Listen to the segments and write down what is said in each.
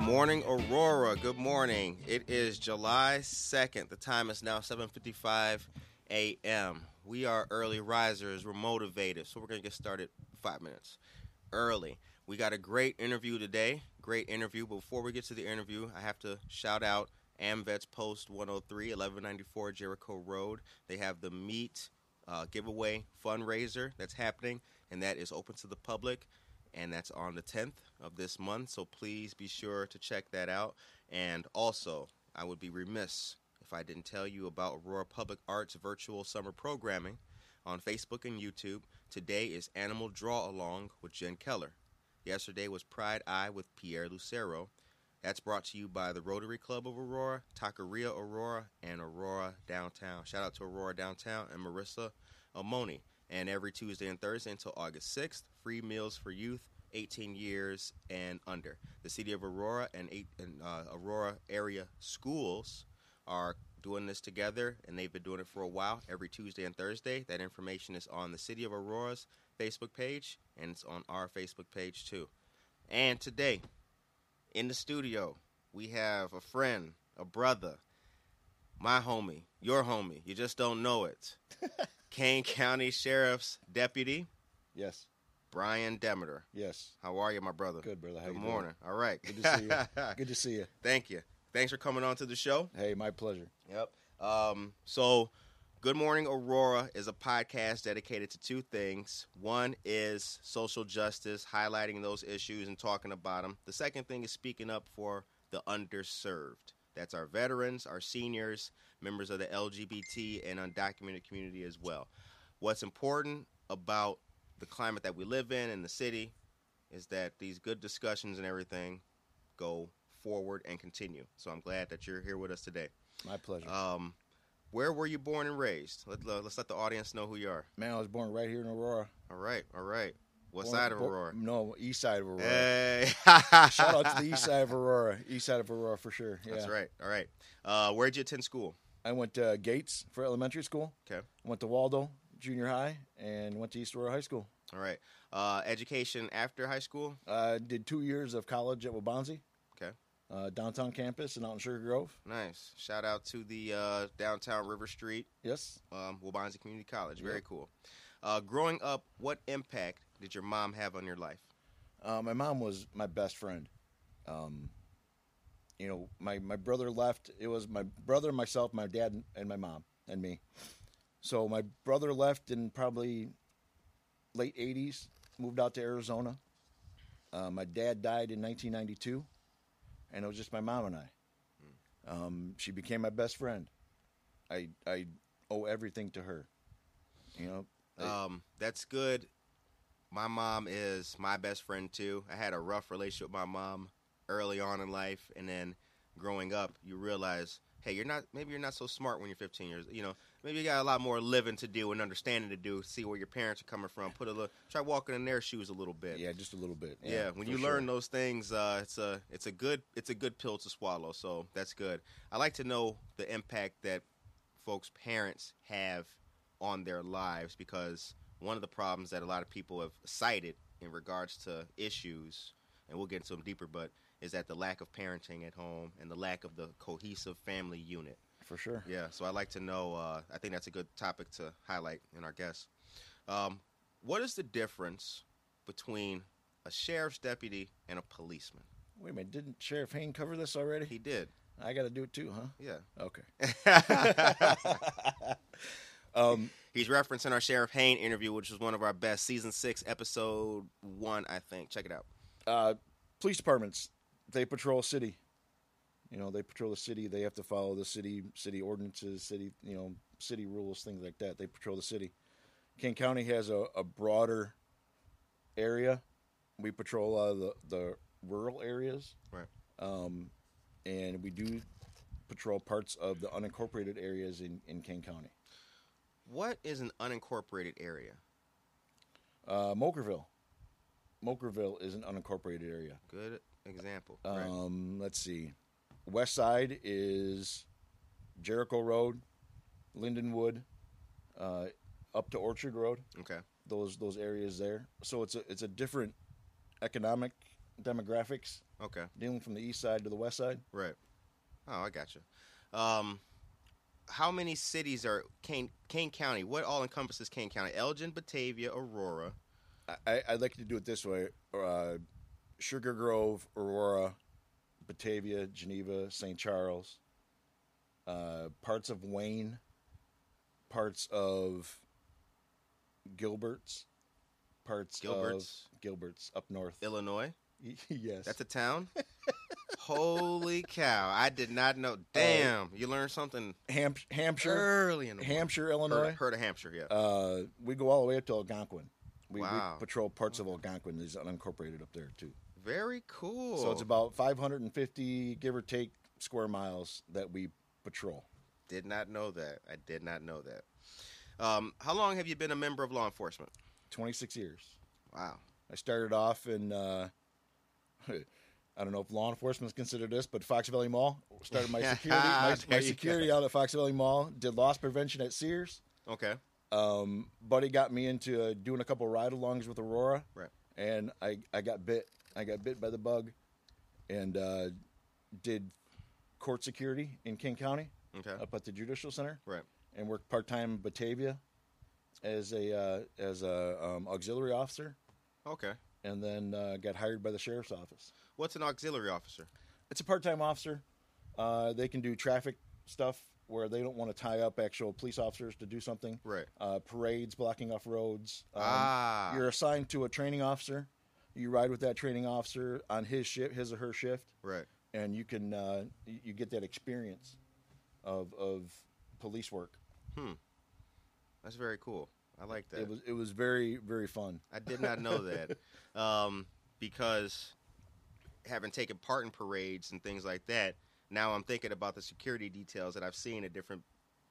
Good morning, Aurora. Good morning. It is July 2nd. The time is now 7:55 a.m. We are early risers. We're motivated, so we're going to get started 5 minutes early. We got a great interview today. Great interview. Before we get to the interview, I have to shout out AmVets Post 103 1194 Jericho Road. They have the meat uh, giveaway fundraiser that's happening, and that is open to the public and that's on the 10th of this month. So please be sure to check that out. And also, I would be remiss if I didn't tell you about Aurora Public Arts virtual summer programming on Facebook and YouTube. Today is Animal Draw Along with Jen Keller. Yesterday was Pride Eye with Pierre Lucero. That's brought to you by the Rotary Club of Aurora, Taqueria Aurora, and Aurora Downtown. Shout out to Aurora Downtown and Marissa Amoni. And every Tuesday and Thursday until August 6th, free meals for youth 18 years and under. The city of Aurora and, eight, and uh, Aurora area schools are doing this together, and they've been doing it for a while every Tuesday and Thursday. That information is on the City of Aurora's Facebook page, and it's on our Facebook page too. And today, in the studio, we have a friend, a brother, my homie, your homie. You just don't know it. Kane County Sheriff's Deputy Yes, Brian Demeter. yes. How are you, my brother? Good, brother. How Good morning. All right. Good to see you. Good to see you. Thank you. Thanks for coming on to the show. Hey, my pleasure. Yep. Um, so, Good Morning Aurora is a podcast dedicated to two things. One is social justice, highlighting those issues and talking about them. The second thing is speaking up for the underserved. That's our veterans, our seniors, members of the LGBT and undocumented community as well. What's important about the climate that we live in in the city is that these good discussions and everything go forward and continue. So I'm glad that you're here with us today. My pleasure. Um, where were you born and raised? Let, let, us let the audience know who you are. Man, I was born right here in Aurora. All right, all right. What Born- side of Aurora? No, east side of Aurora. Hey. Shout out to the east side of Aurora. East side of Aurora for sure. Yeah. That's right. All right. Uh, where'd you attend school? I went to Gates for elementary school. Okay. Went to Waldo Junior High and went to East Aurora High School. All right. Uh, education after high school? I did two years of college at Waubonsee. Okay. Uh, downtown campus and out in Sugar Grove. Nice. Shout out to the uh, downtown River Street, Yes. um, Waubonsee Community College. Very Yep. cool. Uh, growing up, what impact did your mom have on your life? Uh, my mom was my best friend. Um, you know, my, my brother left. It was my brother, myself, my dad, and my mom, and me. So my brother left in probably late 80s, moved out to Arizona. Uh, my dad died in 1992, and it was just my mom and I. Um, she became my best friend. I, I owe everything to her. You know, I- Um, that's good. My mom is my best friend too. I had a rough relationship with my mom early on in life, and then growing up, you realize, hey, you're not. Maybe you're not so smart when you're 15 years. You know, maybe you got a lot more living to do and understanding to do. See where your parents are coming from. Put a little. Try walking in their shoes a little bit. yeah, just a little bit. Yeah, when you sure. learn those things, uh, it's a it's a good it's a good pill to swallow. So that's good. I like to know the impact that folks' parents have on their lives because one of the problems that a lot of people have cited in regards to issues, and we'll get into them deeper. But is that the lack of parenting at home and the lack of the cohesive family unit? For sure. Yeah, so I'd like to know. Uh, I think that's a good topic to highlight in our guests. Um, what is the difference between a sheriff's deputy and a policeman? Wait a minute, didn't Sheriff Hain cover this already? He did. I got to do it too, huh? Yeah. Okay. um, He's referencing our Sheriff Hain interview, which was one of our best, season six, episode one, I think. Check it out. uh, police departments, they patrol city. You know, they patrol the city. They have to follow the city city ordinances, city you know, city rules, things like that. They patrol the city. Kane County has a, a broader area. We patrol a lot of the, the rural areas. Right. Um, and we do patrol parts of the unincorporated areas in, in Kane County. What is an unincorporated area? Uh, Mokerville. Mokerville is an unincorporated area. Good example. right. Um, let's see. West side is Jericho Road, Lindenwood, uh, up to Orchard Road. Okay. Those those areas there. So it's a it's a different economic demographics Okay. dealing from the east side to the west side. Right. Oh, I got you. Um, how many cities are Kane Kane County? What all encompasses Kane County? Elgin, Batavia, Aurora. I, I I'd like to do it this way: uh, Sugar Grove, Aurora, Batavia, Geneva, St. Charles, uh, parts of Wayne, parts of Gilberts, parts Gilberts? of Gilberts up north. Illinois. yes, That's a town. Holy cow! I did not know. Damn, you learned something Ham- Hampshire, early in the morning. Hampshire, Illinois. Heard, heard of Hampshire? Yeah. Uh, we go all the way up to Algonquin. We, Wow. we patrol parts of Algonquin. There's unincorporated up there too. Very cool. So it's about 550, give or take, square miles that we patrol. Did not know that. I did not know that. Um, how long have you been a member of law enforcement? 26 years. Wow. I started off in, uh, I don't know if law enforcement is considered this, but Fox Valley Mall. Started my security, my, my security out at Fox Valley Mall. Did loss prevention at Sears. Okay. Um, Buddy got me into uh, doing a couple ride-alongs with Aurora. Right. And I, I got bit. I got bit by the bug, and uh, did court security in Kane County Okay. up at the Judicial Center. Right. and worked part time in Batavia as a uh, as a um, auxiliary officer, Okay. and then uh, got hired by the sheriff's office. What's an auxiliary officer? It's a part time officer. Uh, they can do traffic stuff where they don't want to tie up actual police officers to do something. Right. Uh, parades, blocking off roads. Um, ah. You're assigned to a training officer. You ride with that training officer on his shift, his or her shift, right. and you can uh, you get that experience of of police work. That's very cool. I like that. It was it was very very fun. I did not know that um, because having taken part in parades and things like that, now I'm thinking about the security details that I've seen at different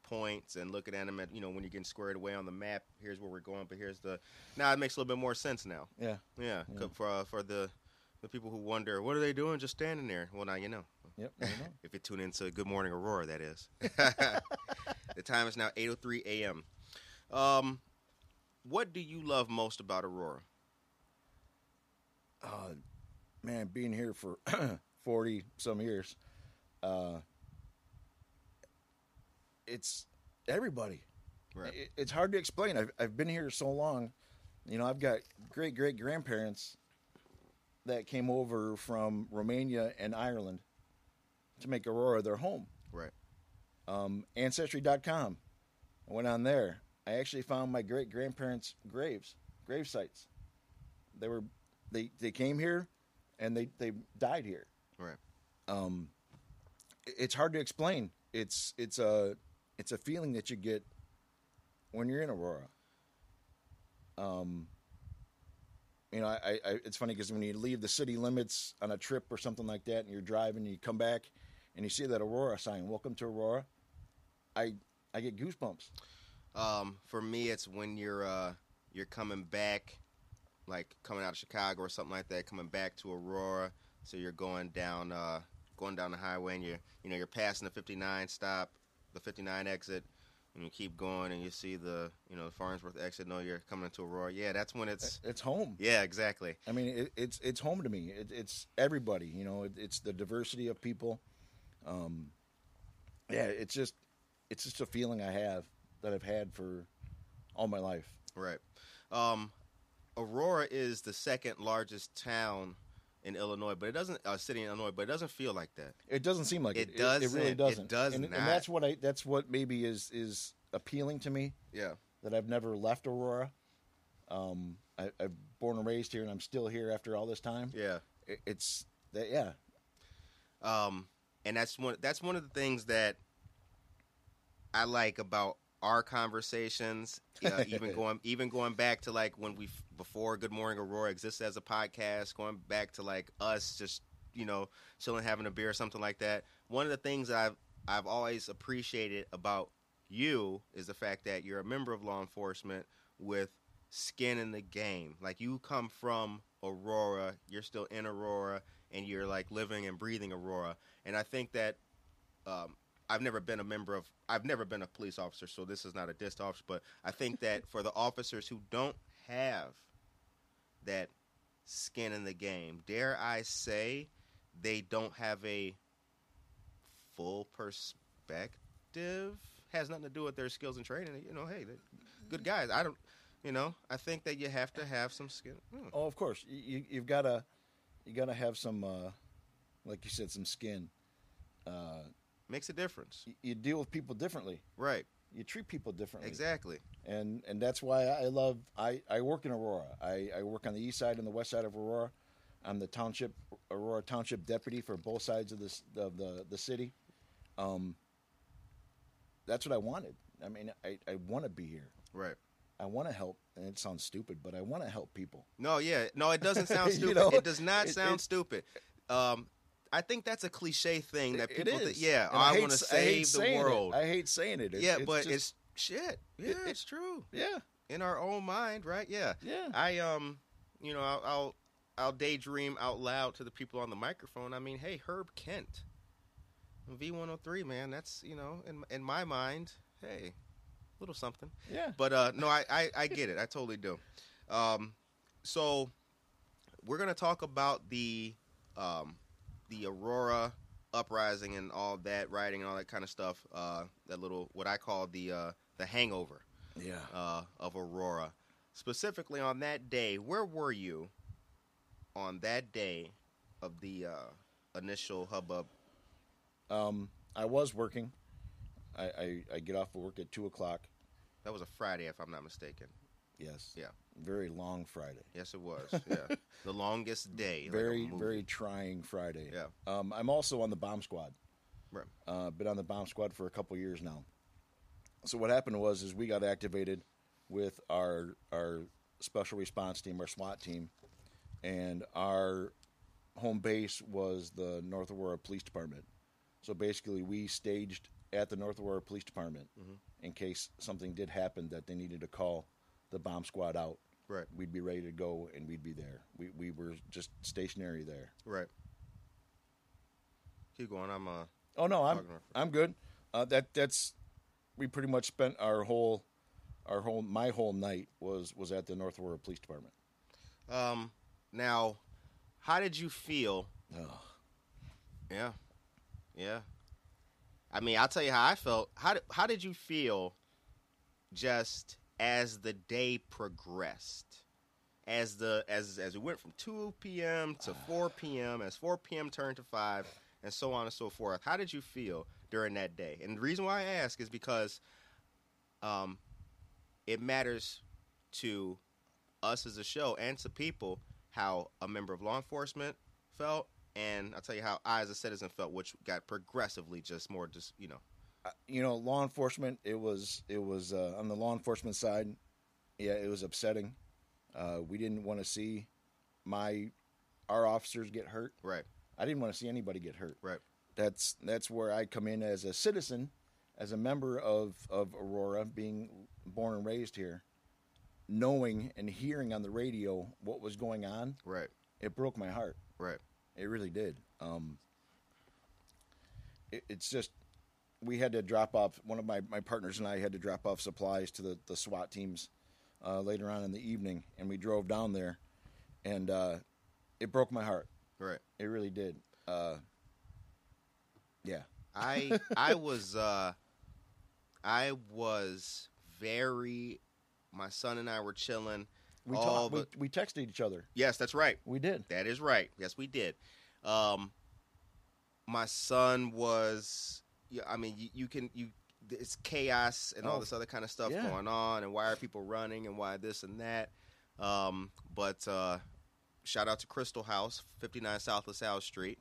points and looking at them at you know when you're getting squared away on the map. Here's where we're going, but here's the now it makes a little bit more sense now. Yeah. Yeah, Yeah. for uh, for the the people who wonder what are they doing just standing there. Well, now you know. Yep. I know. if you tune into Good Morning Aurora, that is. the time is now 8:03 a.m. Um, what do you love most about Aurora? uh, man, being here for forty some years, uh, it's everybody. Right. It, it's hard to explain. I've I've been here so long. You know, I've got great great grandparents that came over from Romania and Ireland to make Aurora their home. Right. Um, Ancestry.com. I went on there. I actually found my great grandparents' graves, grave sites. They were, they they came here, and they they died here. Right. Um, it's hard to explain. It's it's a it's a feeling that you get when you're in Aurora. Um, you know, I, I it's funny because when you leave the city limits on a trip or something like that, and you're driving, and you come back, and you see that Aurora sign, "Welcome to Aurora," I I get goosebumps. Um, for me, it's when you're uh, you're coming back, like coming out of Chicago or something like that, coming back to Aurora. So you're going down uh, going down the highway, and you're you know you're passing the 59 stop, the 59 exit. and you keep going and you see the you know Farnsworth exit. No, you're coming into Aurora. Yeah, that's when it's It's home. yeah, exactly. I mean, it, it's it's home to me. It, it's everybody. You know, it, it's the diversity of people. Um, yeah, it's just it's just a feeling I have that I've had for all my life. Right. Um, Aurora is the second largest town in Illinois, but it doesn't uh, city in Illinois, but it doesn't feel like that. It doesn't seem like it. It doesn't. It, really doesn't. It does and, not. and that's what I. That's what maybe is is appealing to me Yeah. that I've never left Aurora. Um, I, I'm born and raised here, and I'm still here after all this time. Yeah. It, it's that. Yeah. Um, and that's one that's one of the things that I like about our conversations. Uh, even going even going back to like when we before Good Morning Aurora existed as a podcast, going back to like us just you know chilling having a beer or something like that. One of the things I've I've always appreciated about you is the fact that you're a member of law enforcement with skin in the game. Like you come from Aurora, you're still in Aurora, and you're like living and breathing Aurora. And I think that um, I've never been a member of, I've never been a police officer, so this is not a diss officer, but I think that for the officers who don't have that skin in the game, dare I say, they don't have a full perspective. Has nothing to do with their skills and training. You know, hey, good guys. I don't, you know, I think that you have to have some skin. Hmm. Oh, of course. You, you've got to you got to have some, uh, like you said, some skin. Uh, Makes a difference. you, you deal with people differently. Right. You treat people differently. Exactly. And and that's why I love. I, I work in Aurora. I, I work on the east side and the west side of Aurora. I'm the township Aurora Township deputy for both sides of this of the the city. Um, that's what I wanted. I mean, I, I want to be here. Right. I want to help, and it sounds stupid, but I want to help people. No, yeah. No, it doesn't sound You stupid. know, it does not it- sound it- stupid. Um, I think that's a cliche thing that people think, yeah, And I, hate want to I save the saying it. world. I hate saying it. It- yeah, but just- it's shit. Yeah, It- it- it's true. yeah, In our own mind, right? Yeah. yeah. I um, you know, I'll, I'll I'll daydream out loud to the people on the microphone. I mean, hey, Herb Kent, V one hundred three, man. That's you know, in in my mind, hey, little something. yeah. But uh, no, I, I, I get it. I totally do. Um, so we're gonna talk about the um, the Aurora uprising and all that writing and all that kind of stuff. Uh, that little what I call the uh, the hangover yeah. uh, of Aurora. Specifically on that day, where were you on that day of the uh, initial hubbub? Um, I was working. I, I, I get off of work at two o'clock. That was a Friday, if I'm not mistaken. Yes. Yeah. Very long Friday. Yes, it was. Yeah, the longest day. very movie. very trying Friday. Yeah. Um, I'm also on the bomb squad. Right. Uh, been on the bomb squad for a couple years now. So what happened was is we got activated with our our special response team, our SWAT team, and our home base was the North Aurora Police Department. So basically, we staged at the North Aurora Police Department Mhm. in case something did happen that they needed to call the bomb squad out. Right. We'd be ready to go, and we'd be there. We we were just stationary there. Right. Keep going. I'm uh. Oh no, I'm I'm good. Uh, that that's we pretty much spent our whole our whole my whole night was was at the North Aurora Police Department. Um. Now, how did you feel? Ugh. Yeah. Yeah. I mean, I'll tell you how I felt. How did how did you feel? Just as the day progressed, as the as as we went from two p.m. to four p.m. as four p.m. turned to five, and so on and so forth. How did you feel during that day? And the reason why I ask is because, um, it matters to us as a show and to people how a member of law enforcement felt, and I'll tell you how I as a citizen felt, which got progressively just more just you know You know, law enforcement. It was it was uh, on the law enforcement side. Yeah, it was upsetting. Uh, we didn't want to see my our officers get hurt. right, I didn't want to see anybody get hurt. right, That's that's where I come in as a citizen, as a member of of Aurora, being born and raised here, knowing and hearing on the radio what was going on. right, It broke my heart. right, It really did. Um, it, it's just we had to drop off. One of my, my partners and I had to drop off supplies to the the SWAT teams uh, later on in the evening, and we drove down there, and uh, it broke my heart. Right. It really did. Uh, yeah. I I was uh I was very my son and I were chilling. We talked. We, we texted each other. Yes, that's right. We did. That is right. Yes, we did. Um my son was yeah, I mean you, you can you it's chaos and all Oh, this other kind of stuff yeah. going on and why are people running and why this and that. Um but uh shout out to Crystal House, 59 South LaSalle Street.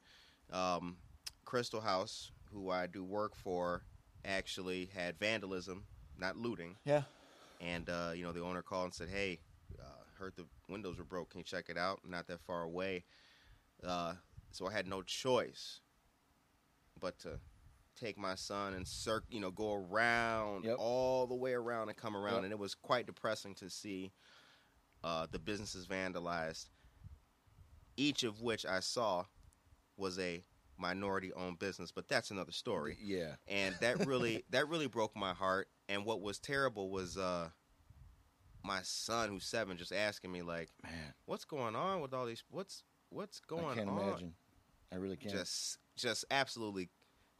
Um Crystal House, who I do work for, actually had vandalism, not looting. Yeah. And uh, you know, the owner called and said, "Hey, uh, heard the windows were broke. Can you check it out? Not that far away." Uh, so I had no choice but to take my son and cir- you know, go around Yep. all the way around and come around, Yep. and it was quite depressing to see uh, the businesses vandalized. Each of which I saw was a minority-owned business, but that's another story Yeah. and that really that really broke my heart and what was terrible was uh my son who's seven just asking me like Man, what's going on with all these what's what's going I can't on imagine. I really can't. just just absolutely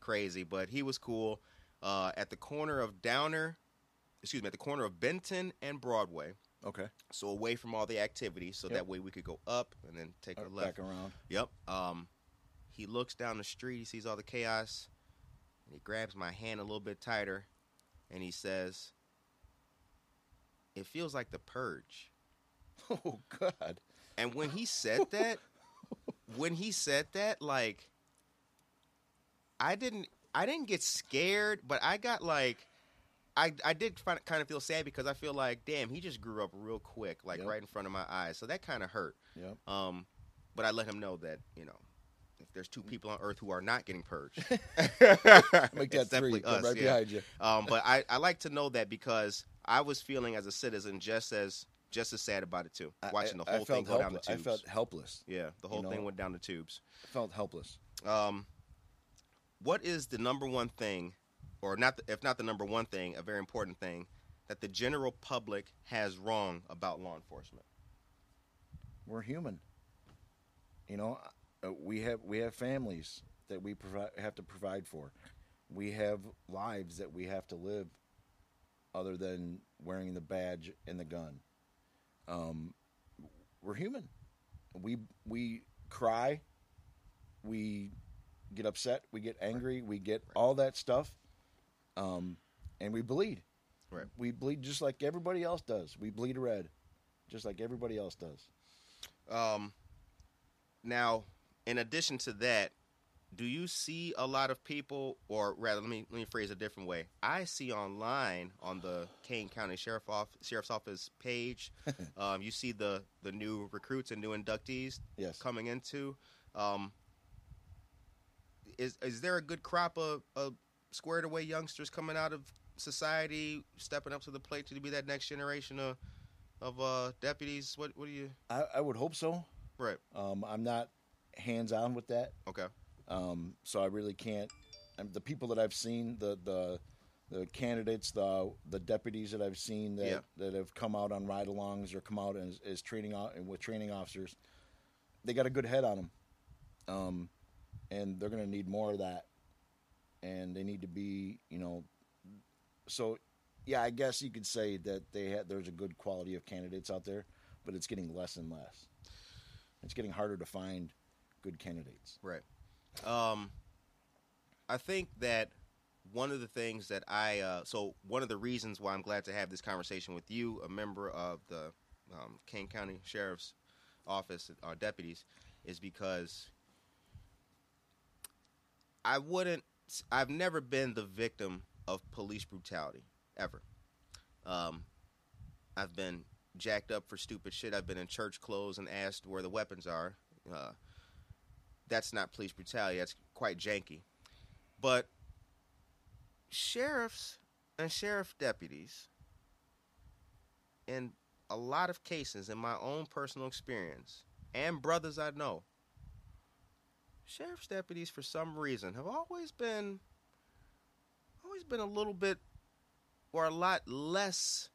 crazy but he was cool uh at the corner of downer excuse me at the corner of benton and broadway okay. so away from all the activity so Yep. that way we could go up and then take Uh, a left Back around. Yep. Um, he looks down the street. He sees all the chaos, and he grabs my hand a little bit tighter, and he says, "It feels like the purge." Oh God. And when he said that, when he said that, like, I didn't, I didn't get scared, but I got like. I, I did find, kind of feel sad because I feel like, damn, he just grew up real quick, like Yep. right in front of my eyes. So that kind of hurt. Yep. Um, but I let him know that you know, if there's two people on Earth who are not getting purged, Make it's that three. definitely us, right yeah. behind you. Um, but I, I like to know that because I was feeling as a citizen just as just as sad about it too, I- watching the whole I thing go down the helpless. I felt helpless. yeah, the whole you thing went down the tubes. I felt helpless. Um, what is the number one thing, or not? The, if not the number one thing, a very important thing that the general public has wrong about law enforcement? We're human. You know, uh, we have we have families that we provide have to provide for. We have lives that we have to live, other than wearing the badge and the gun. Um, we're human. We we cry. We get upset. We get angry. We get all that stuff. Um, and we bleed. Right. We bleed just like everybody else does. We bleed red, just like everybody else does. Um, now, in addition to that, do you see a lot of people, or rather, let me let me phrase it a different way. I see online on the Kane County Sheriff Off, Sheriff's Office page, um, you see the the new recruits and new inductees Yes. coming into. Um, is is there a good crop of, of squared away youngsters coming out of society, stepping up to the plate to be that next generation of of uh, deputies? What what do you? I, I would hope so. Right. Um, I'm not hands on with that, Okay. um, so I really can't. And the people that I've seen, the the the candidates, the the deputies that I've seen that Yeah. that have come out on ride-alongs or come out as, as training and with training officers, they got a good head on them, um, and they're going to need more of that, and they need to be, you know, so yeah, I guess you could say that they had there's a good quality of candidates out there, but it's getting less and less. It's getting harder to find good candidates. Right. Um, I think that one of the things that I uh, so one of the reasons why I'm glad to have this conversation with you, a member of the um, Kane County Sheriff's Office, our deputies, is because I wouldn't. I've never been the victim of police brutality ever. Um, I've been jacked up for stupid shit. I've been in church clothes and asked where the weapons are. Uh, that's not police brutality. That's quite janky. But sheriffs and sheriff deputies, in a lot of cases, in my own personal experience, and brothers I know, sheriff's deputies, for some reason, have always been always been a little bit or a lot less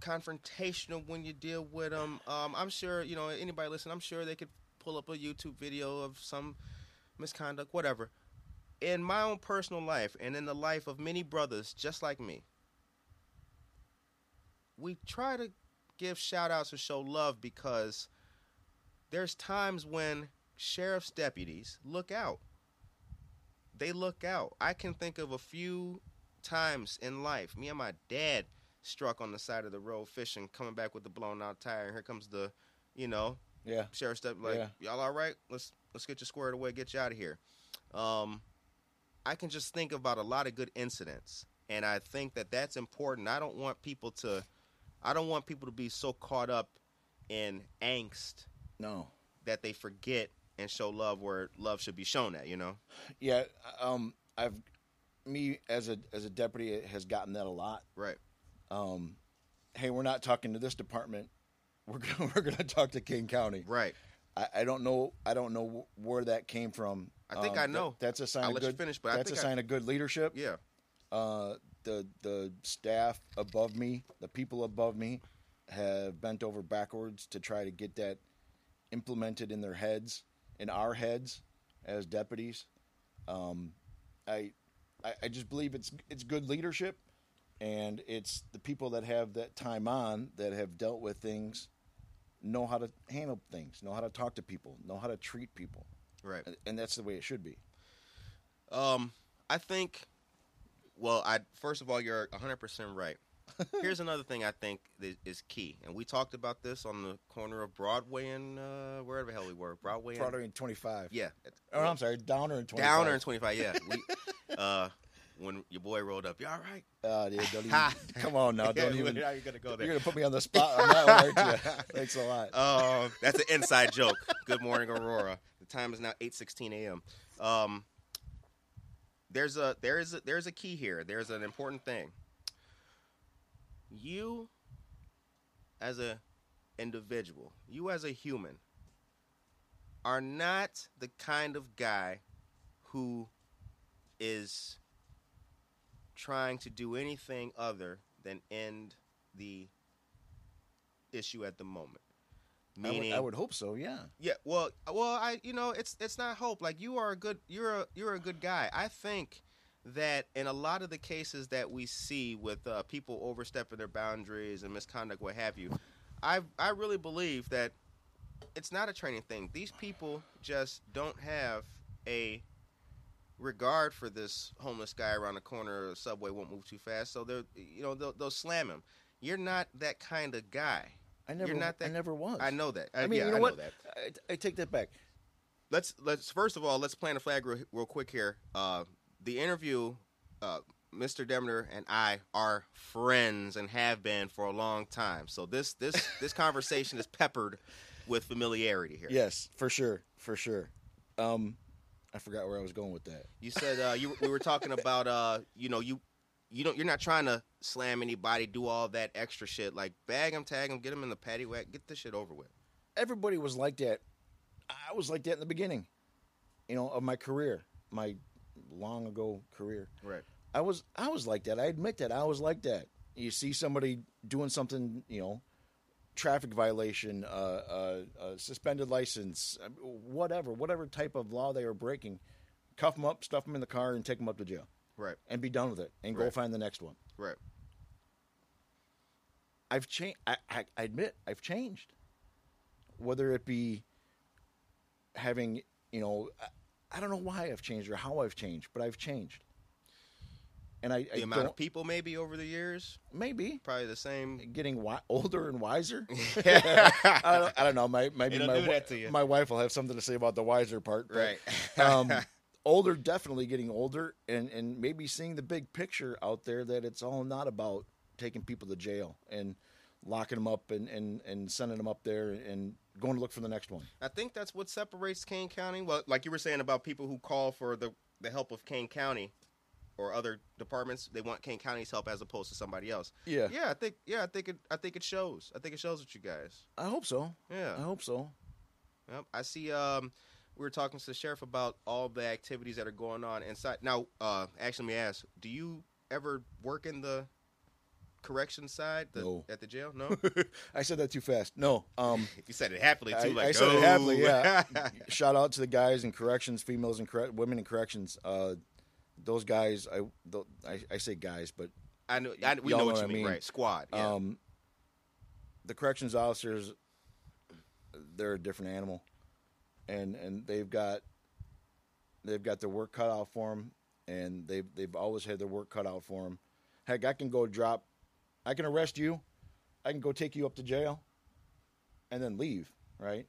confrontational when you deal with them. Um, I'm sure you know anybody listen. I'm sure they could pull up a YouTube video of some misconduct, whatever. In my own personal life and in the life of many brothers just like me, we try to give shout outs or show love because there's times when sheriff's deputies look out. They look out. I can think of a few times in life. Me and my dad struck on the side of the road fishing, coming back with the blown out tire, and here comes the, you know, Yeah. sheriff's deputy. Like, Yeah. y'all all right? Let's let's get you squared away, get you out of here. Um, I can just think about a lot of good incidents, and I think that that's important. I don't want people to, I don't want people to be so caught up in angst No. that they forget and show love where love should be shown at. You know? Yeah. Um. I've me as a as a deputy has gotten that a lot. Right. Um. Hey, we're not talking to this department. We're gonna, we're going to talk to Kane County. Right. I, I don't know. I don't know where that came from. I think Um, I that- know. that's a sign I'll of let you good. finish, but I that's a think I- sign of good leadership. Yeah. Uh, the the staff above me, the people above me, have bent over backwards to try to get that implemented in their heads, in our heads, as deputies. Um, I, I I just believe it's it's good leadership, and it's the people that have that time on that have dealt with things, know how to handle things, know how to talk to people, know how to treat people, Right. and, and that's the way it should be. Um, I think. Well, I first of all, you're 100 percent right. Here's another thing I think is key, and we talked about this on the corner of Broadway and uh, wherever the hell we were, Broadway. Broadway and- Broader twenty five. yeah, Oh, I'm sorry, Downer and twenty five. Downer in 25. Yeah, we, uh, when your boy rolled up, you all right? Uh, don't even, come on now, don't Yeah, even. How you gonna go there? You're gonna put me on the spot on that one? Thanks a lot. Um, that's an inside joke. Good morning, Aurora. The time is now 8:16 a.m. Um, there's a there is a, there's a key here. There's an important thing. You, as a individual, you as a human, are not the kind of guy who is trying to do anything other than end the issue at the moment. I would, I would hope so. Yeah. yeah, well, well, I, you know, it's it's not hope. Like you are a good, you're a you're a good guy. I think that in a lot of the cases that we see with uh, people overstepping their boundaries and misconduct, what have you, I I really believe that it's not a training thing. These people just don't have a regard for this homeless guy around the corner. The subway won't move too fast, so they're you know they'll, they'll slam him. You're not that kind of guy. I never. You're not I never was. I know that. I mean, yeah, you know I what? Know that. I, I take that back. let's let's first of all let's plant a flag real, real quick here. Uh, the interview, uh, Mr. Demner and I are friends and have been for a long time. So this this this conversation is peppered with familiarity here. Yes, for sure, for sure. Um, I forgot where I was going with that. You said uh, you we were talking about uh, you know you you don't you're not trying to slam anybody, do all that extra shit like bag them, tag them, get them in the paddy wagon, get this shit over with. Everybody was like that. I was like that in the beginning, you know, of my career, my long ago career. Right. I was I was like that. I admit that I was like that. You see somebody doing something, you know, traffic violation, uh, uh, uh, suspended license, whatever, whatever type of law they are breaking, cuff them up, stuff them in the car, and take them up to jail, Right. and be done with it, and go find the next one. Right. I've changed. I, I, I admit I've changed. Whether it be having, you know, I, don't know why I've changed or how I've changed, but I've changed. And I, The I amount of people maybe over the years, maybe probably the same. getting wi- older and wiser. I, don't, I don't know. My, maybe It'll my, do wi- to you. my wife will have something to say about the wiser part. but, Right. um, older, definitely getting older, and, and maybe seeing the big picture out there that it's all not about taking people to jail and locking them up and, and, and sending them up there and going to look for the next one. I think that's what separates Kane County. Well, like you were saying about people who call for the, the help of Kane County or other departments, they want Kane County's help as opposed to somebody else. Yeah. Yeah, I think yeah, I think it I think it shows. I think it shows with you guys. I hope so. Yeah. I hope so. Yep. I see um we were talking to the sheriff about all the activities that are going on inside. Now, uh, actually, let me ask: Do you ever work in the correction side the, No. at the jail? No, I said that too fast. No. Um, you said it happily too. I, like I said it "Oh." happily. Yeah. Shout out to the guys in corrections, females and correct, women in corrections. Uh, those guys, I, th- I I say guys, but I know. I, we know know what you what mean, mean. right? Squad. Yeah. um, the corrections officers, they're a different animal, and and they've got they've got their work cut out for them, and they've they've always had their work cut out for them. Heck, I can go drop, I can arrest you, I can go take you up to jail, and then leave. Right?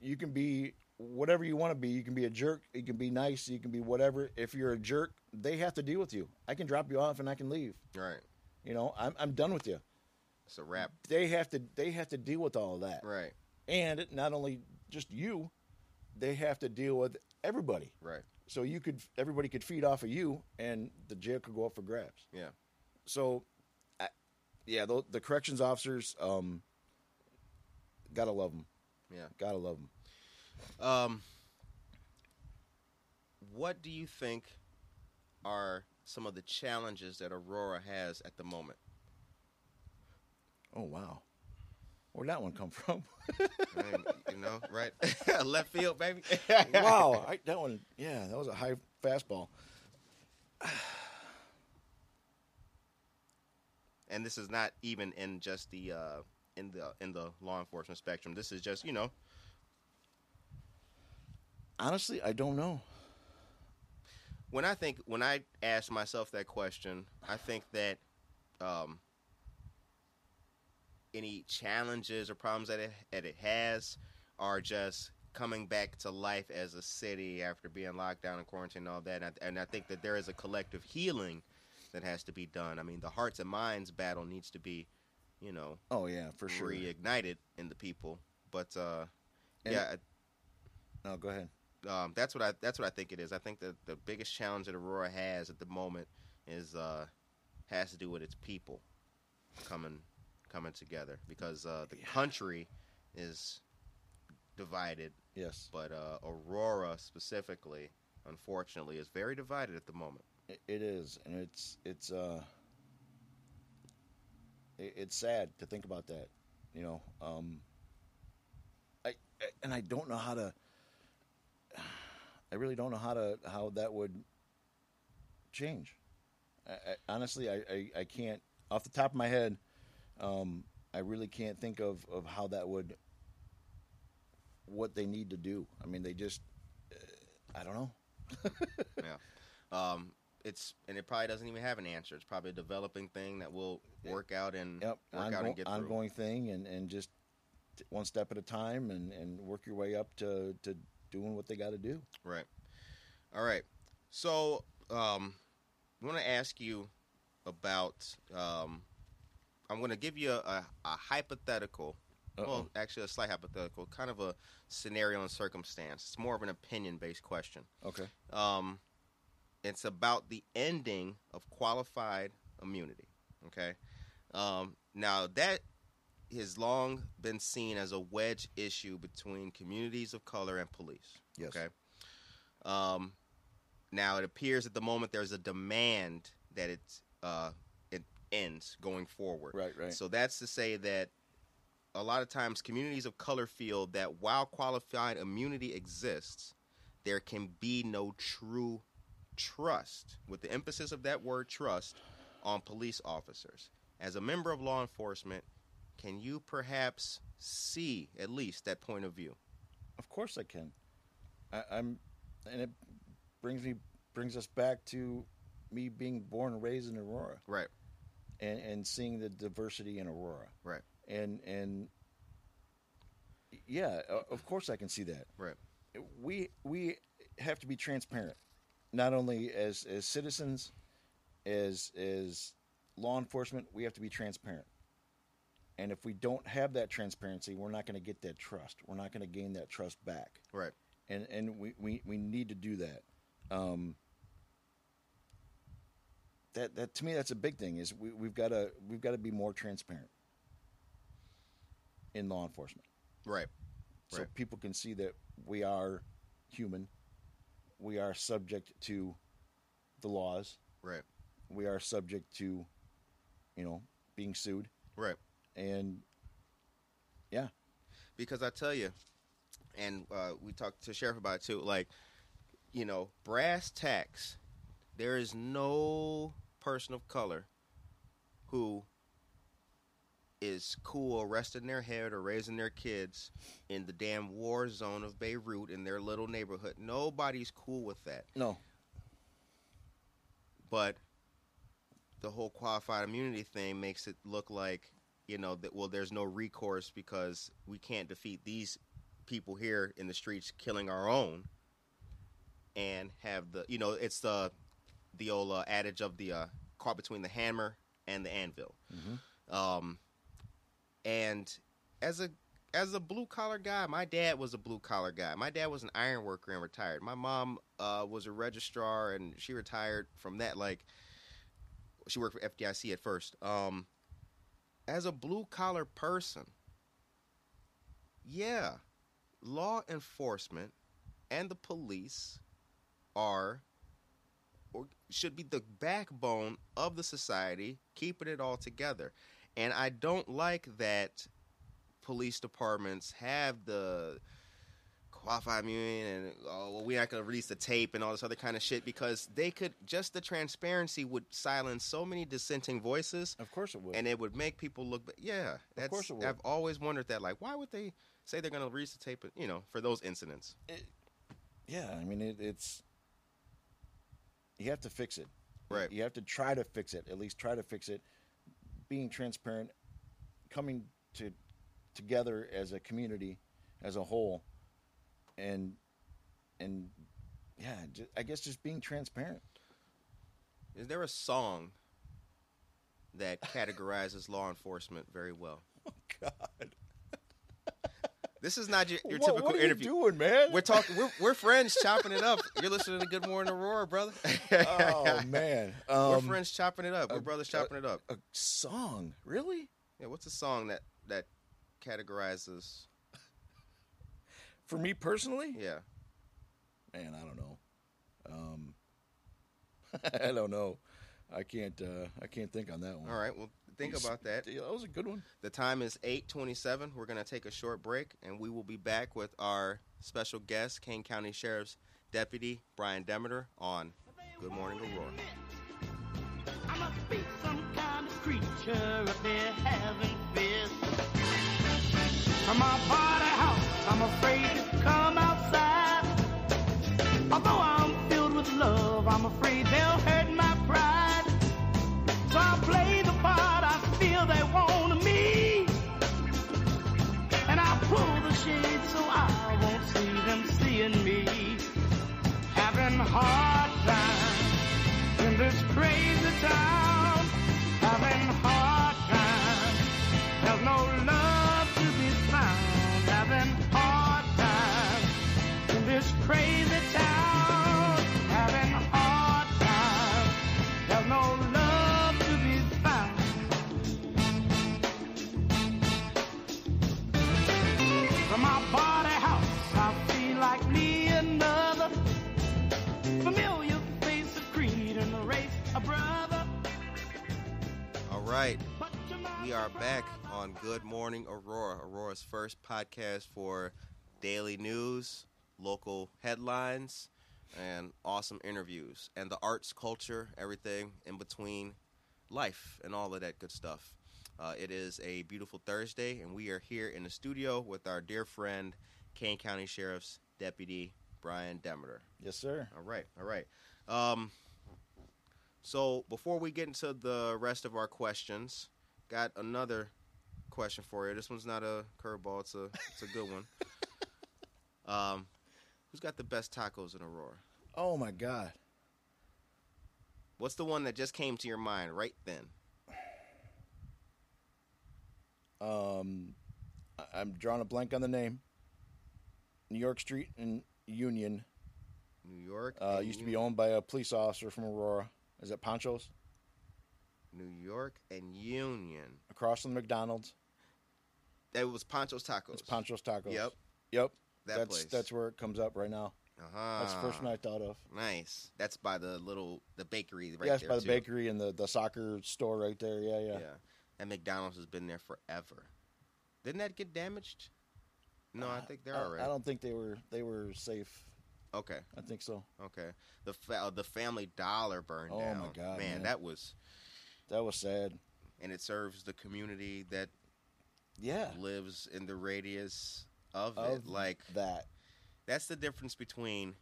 You can be whatever you want to be. You can be a jerk. You can be nice. You can be whatever. If you're a jerk, they have to deal with you. I can drop you off and I can leave. right. You know, I'm I'm done with you It's a wrap. they have to they have to deal with all of that Right. and not only just you they have to deal with everybody Right. so you could everybody could feed off of you and the jail could go up for grabs Yeah. so yeah the, the corrections officers um gotta love them Yeah. gotta love them Um, what do you think are some of the challenges that Aurora has at the moment? oh wow where'd that one come from I mean, you know, right? Left field, baby. wow I, that one yeah that was a high fastball And this is not even in just the uh, in the in the law enforcement spectrum. This is just you know honestly i don't know when I think when I ask myself that question, I think that um, any challenges or problems that it, that it has are just coming back to life as a city after being locked down and quarantined and all that. And I, and I think that there is a collective healing that has to be done. I mean, the hearts and minds battle needs to be, you know, oh yeah for sure reignited in the people. But uh, And- yeah, no go ahead um, that's what I that's what I think it is. I think that the biggest challenge that Aurora has at the moment is uh, has to do with its people coming coming together because uh, the country is divided, yes but uh, Aurora specifically, unfortunately, is very divided at the moment. It, is, and it's it's uh, it, it's sad to think about that. You know, um, I, I and I don't know how to. I really don't know how to how that would change. I, I, honestly, I, I, I can't off the top of my head. Um, I really can't think of, of how that would what they need to do. I mean, they just uh, I don't know. yeah. Um, it's and it probably doesn't even have an answer. It's probably a developing thing that will work out and Yep, work out ongoing, and get through. ongoing thing, and, and just one step at a time, and, and work your way up to, to doing what they got to do. Right. All right. So, um, I want to ask you about. Um, I'm going to give you a, a, a hypothetical. Well, Uh-oh. actually, a slight hypothetical, kind of a scenario and circumstance. It's more of an opinion-based question. Okay. Um, it's about the ending of qualified immunity. Okay. Um, now that has long been seen as a wedge issue between communities of color and police. Yes. Okay. Um, now it appears at the moment there's a demand that it uh, it ends going forward. Right, right. So that's to say that a lot of times communities of color feel that while qualified immunity exists, there can be no true trust, with the emphasis of that word trust, on police officers. As a member of law enforcement, can you perhaps see at least that point of view? Of course I can. I, I'm, and it brings me brings us back to me being born and raised in Aurora, Right, and, and seeing the diversity in Aurora, right, and and yeah, of course I can see that. right, we we have to be transparent, not only as as citizens, as as law enforcement. We have to be transparent, and if we don't have that transparency, we're not going to get that trust. We're not going to gain that trust back, right. and and we we, we need to do that. Um, that that to me that's a big thing is we, we've got to we've got to be more transparent in law enforcement Right. so Right. people can see that we are human. We are subject to the laws. Right. We are subject to, you know, being sued. Right. And yeah, because I tell you, and uh, we talked to sheriff about it too. Like, you know, brass tacks. There is no person of color who is cool resting their head or raising their kids in the damn war zone of Beirut in their little neighborhood. Nobody's cool with that. no, But the whole qualified immunity thing makes it look like you know that well there's no recourse because we can't defeat these people here in the streets killing our own and have the you know it's the the old uh, adage of the uh, caught between the hammer and the anvil um and as a as a blue collar guy my dad was a blue collar guy my dad was an iron worker and retired my mom uh, was a registrar and she retired from that like she worked for FDIC at first. Um, as a blue collar person, yeah, law enforcement and the police are or should be the backbone of the society, keeping it all together. And I don't like that police departments have the qualified immunity and oh, well, we're not going to release the tape and all this other kind of shit because they could just the transparency would silence so many dissenting voices of course it would. and it would make people look. But yeah, that's, course it would. I've always wondered that. Like, why would they say they're going to release the tape? You know, for those incidents. yeah, I mean it, it's you have to fix it. Right. You have to try to fix it. At least try to fix it. Being transparent, coming to together as a community, as a whole, and and yeah, ju- I guess just being transparent. Is there a song that categorizes law enforcement very well? Oh God, This is not your, your what, typical what are interview. doing, man? We're talking. We're, we're friends chopping it up. You're listening to Good Morning Aurora, brother. oh man, um, we're friends chopping it up. We're a- brothers chopping it up. a song, really? Yeah, what's a song that that categorizes? For me personally, Yeah, man, I don't know. Um, I don't know. I can't. Uh, I can't think on that one. all right. Well, think You s- about that. Yeah, that was a good one. The time is 8:27. We're going to take a short break and we will be back with our special guest, Kane County Sheriff's Deputy Brian Demeter on Good Morning Aurora. I must be some kind of creature up. From my house, I'm afraid to come outside. Although I'm filled with love, I'm afraid they'll hurt crazy right. But to my We are back on Good Morning Aurora, Aurora's first podcast for daily news, local headlines, and awesome interviews, and the arts, culture, everything in between, life, and all of that good stuff. Uh, it is a beautiful Thursday, and we are here in the studio with our dear friend, Kane County Sheriff's Deputy Brian Demeter. Yes, sir. All right, all right. Um, so before we get into the rest of our questions, got another question for you. This one's not a curveball; it's a it's a good one. um, who's got the best tacos in Aurora? Oh my God. What's the one that just came to your mind right then? Um, I- I'm drawing a blank on the name. New York Street in Union New York. uh, and used to be owned by a police officer from Aurora. Is it Ponchos? New York and Union. Across from the McDonald's. That was Poncho's Tacos. It's Ponchos Tacos. Yep, Yep. that that's place. that's where it comes up right now. Uh-huh. That's the first one I thought of. Nice. That's by the little the bakery right there. yes, there. by the too. bakery and the, the soccer store right there. Yeah, yeah. Yeah. And McDonald's has been there forever. Didn't that get damaged? No, I think they're I, all right. I don't think they were they were safe. Okay. I think so. Okay. The fa- uh, the Family Dollar burned down. Oh, my. God, man, man. that was That was sad. and it serves the community that Yeah. lives in the radius of, Of it. Like That. that's the difference between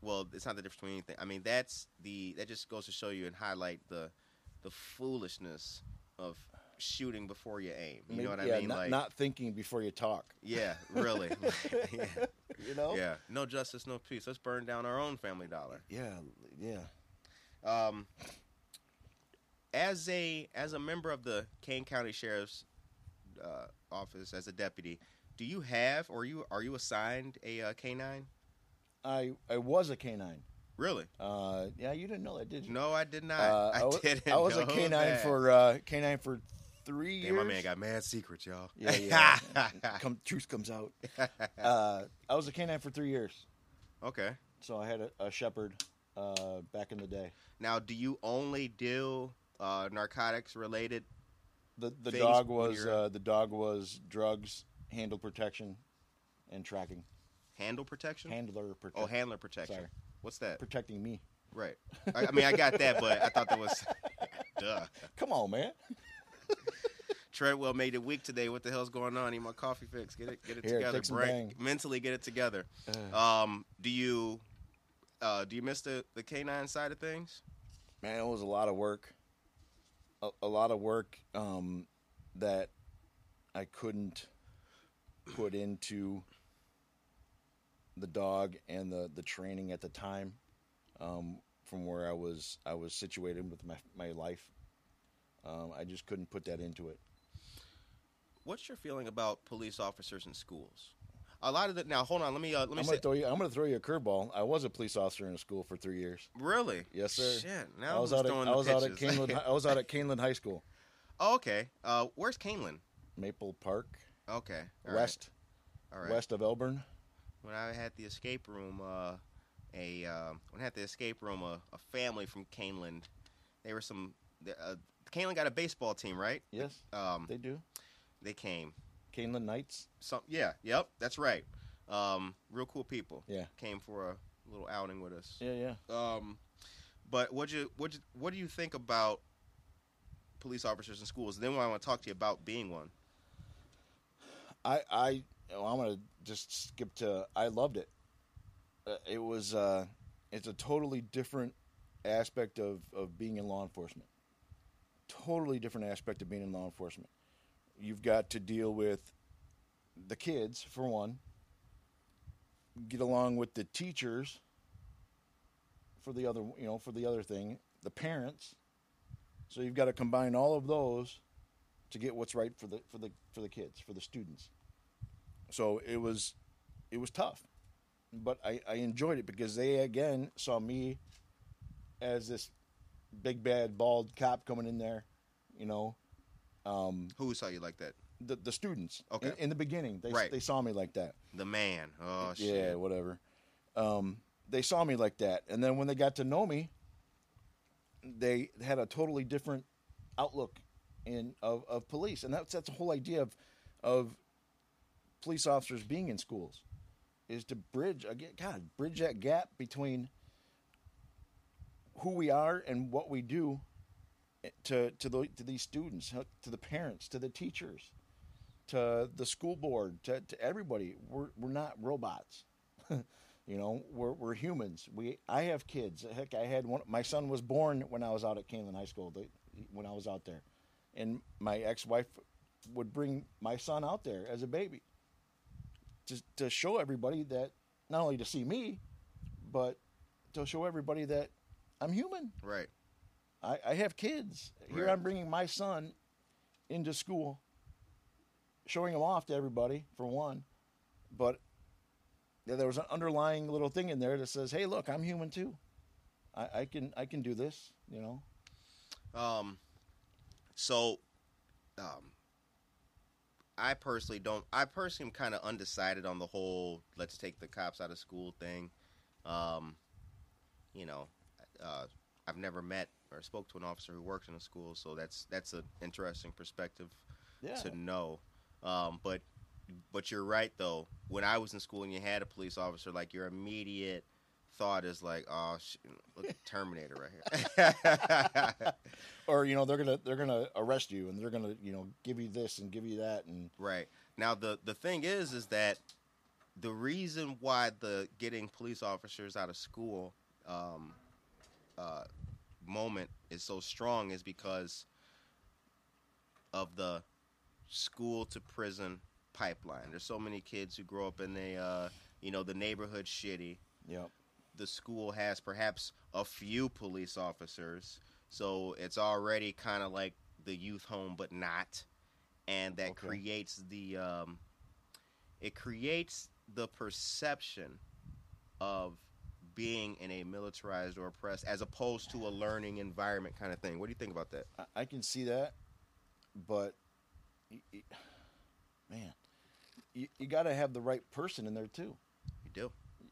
well, it's not the difference between anything. I mean, that's the that just goes to show you and highlight the the foolishness of shooting before you aim. You know what yeah, I mean? Not, like not thinking before you talk. yeah, really. yeah. You know. yeah. No justice, no peace. Let's burn down our own family dollar. Yeah. Yeah. Um, as a as a member of the Kane County Sheriff's uh, Office as a deputy, do you have or you are you assigned a uh, canine? I I was a canine. Really? Uh, yeah, you didn't know that, did you? No, I did not. Uh, I, was, didn't. I was a canine that. for uh, canine for three Damn, years. my man got mad secrets, y'all. Yeah, yeah. Come, truth comes out. Uh, I was a canine for three years, okay. so I had a, a shepherd uh, back in the day. Now, do you only deal uh, narcotics related? The the Things dog when was you're- uh, the dog was drugs, handle protection, and tracking. Handle protection? Handler protection. oh, handler protection. Sorry. What's that? protecting me. Right. I, I mean, I got that, but I thought that was. Duh. Come on, man. Treadwell made it weak today. What the hell's going on? Need my coffee fix. Get it, get it Here, together. Brain- mentally get it together. Um, do you, uh, do you miss the the canine side of things? man, it was a lot of work. A, a lot of work um, that I couldn't put into the dog and the, the training at the time um, from where I was I was situated with my my life. Um, I just couldn't put that into it. What's your feeling about police officers in schools? A lot of the now. Hold on. Let me uh, let me I'm say. gonna throw you. I'm gonna throw you a curveball. I was a police officer in a school for three years. Really? Yes, sir. Shit. Now I was out. At, I was out at? Kaneland. I was out at Kaneland High School, oh, okay. Uh, where's Kaneland? Maple Park, Okay. all right, west All right. west of Elburn. when I had the escape room, uh, a um when I had the escape room, a, a family from Kaneland, they were some. Uh, Kaneland got a baseball team, right? Yes, Um, they do. they came. Kaneland Knights. Some, yeah, yep, that's right. Um, real cool people. Yeah. came for a little outing with us. Yeah, yeah. Um, but what you what you, what do you think about police officers in schools? Then I want to talk to you about being one. I, I, oh, I'm gonna just skip to. I loved it. Uh, it was. Uh, it's a totally different aspect of of being in law enforcement. Totally different aspect of being in law enforcement. You've got to deal with the kids for one. Get along with the teachers. For the other, you know, for the other thing, the parents. So you've got to combine all of those to get what's right for the for the for the kids for the students. So it was it was tough, but I, I enjoyed it because they again saw me as this big bad bald cop coming in there, you know. Um, Who saw you like that? the the students Okay. in, in the beginning they Right. they saw me like that. The man. Oh shit. Yeah, whatever. Um, they saw me like that, and then when they got to know me, they had a totally different outlook in of, of police, and that's that's the whole idea of of police officers being in schools is to bridge again, God, bridge that gap between who we are and what we do eh, to to the to these students, to the parents, to the teachers, to the school board, to, to everybody. We're we're not robots. you know, we're we're humans. We I have kids. Heck, I had one. My son was born when I was out at Kaneland High School. The, when I was out there, and my ex-wife would bring my son out there as a baby to to show everybody that not only to see me, but to show everybody that I'm human. Right. I, I have kids. Here Right. I'm bringing my son into school, showing him off to everybody for one, but there there was an underlying little thing in there that says, "Hey, look, I'm human too. I, I can I can do this." You know. Um, so, um, I personally don't. I personally am kind of undecided on the whole "let's take the cops out of school" thing. Um, you know, uh, I've never met or spoke to an officer who works in a school, so that's that's an interesting perspective Yeah. to know. Um, but but you're right though. When I was in school and you had a police officer, like your immediate thought is like, "Oh, sh- look, Terminator right here." or you know they're gonna they're gonna arrest you and they're gonna you know give you this and give you that and Right. Now the the thing is is that the reason why the getting police officers out of school um, uh, moment is so strong is because of the school to prison pipeline. There's so many kids who grow up in the uh, you know the neighborhood shitty. yep The school has perhaps a few police officers, so it's already kind of like the youth home, but not, and that Okay. creates the um, it creates the perception of being in a militarized or oppressed as opposed to a learning environment kind of thing. What do you think about that? I, I can see that but man you, you got to have the right person in there too You do.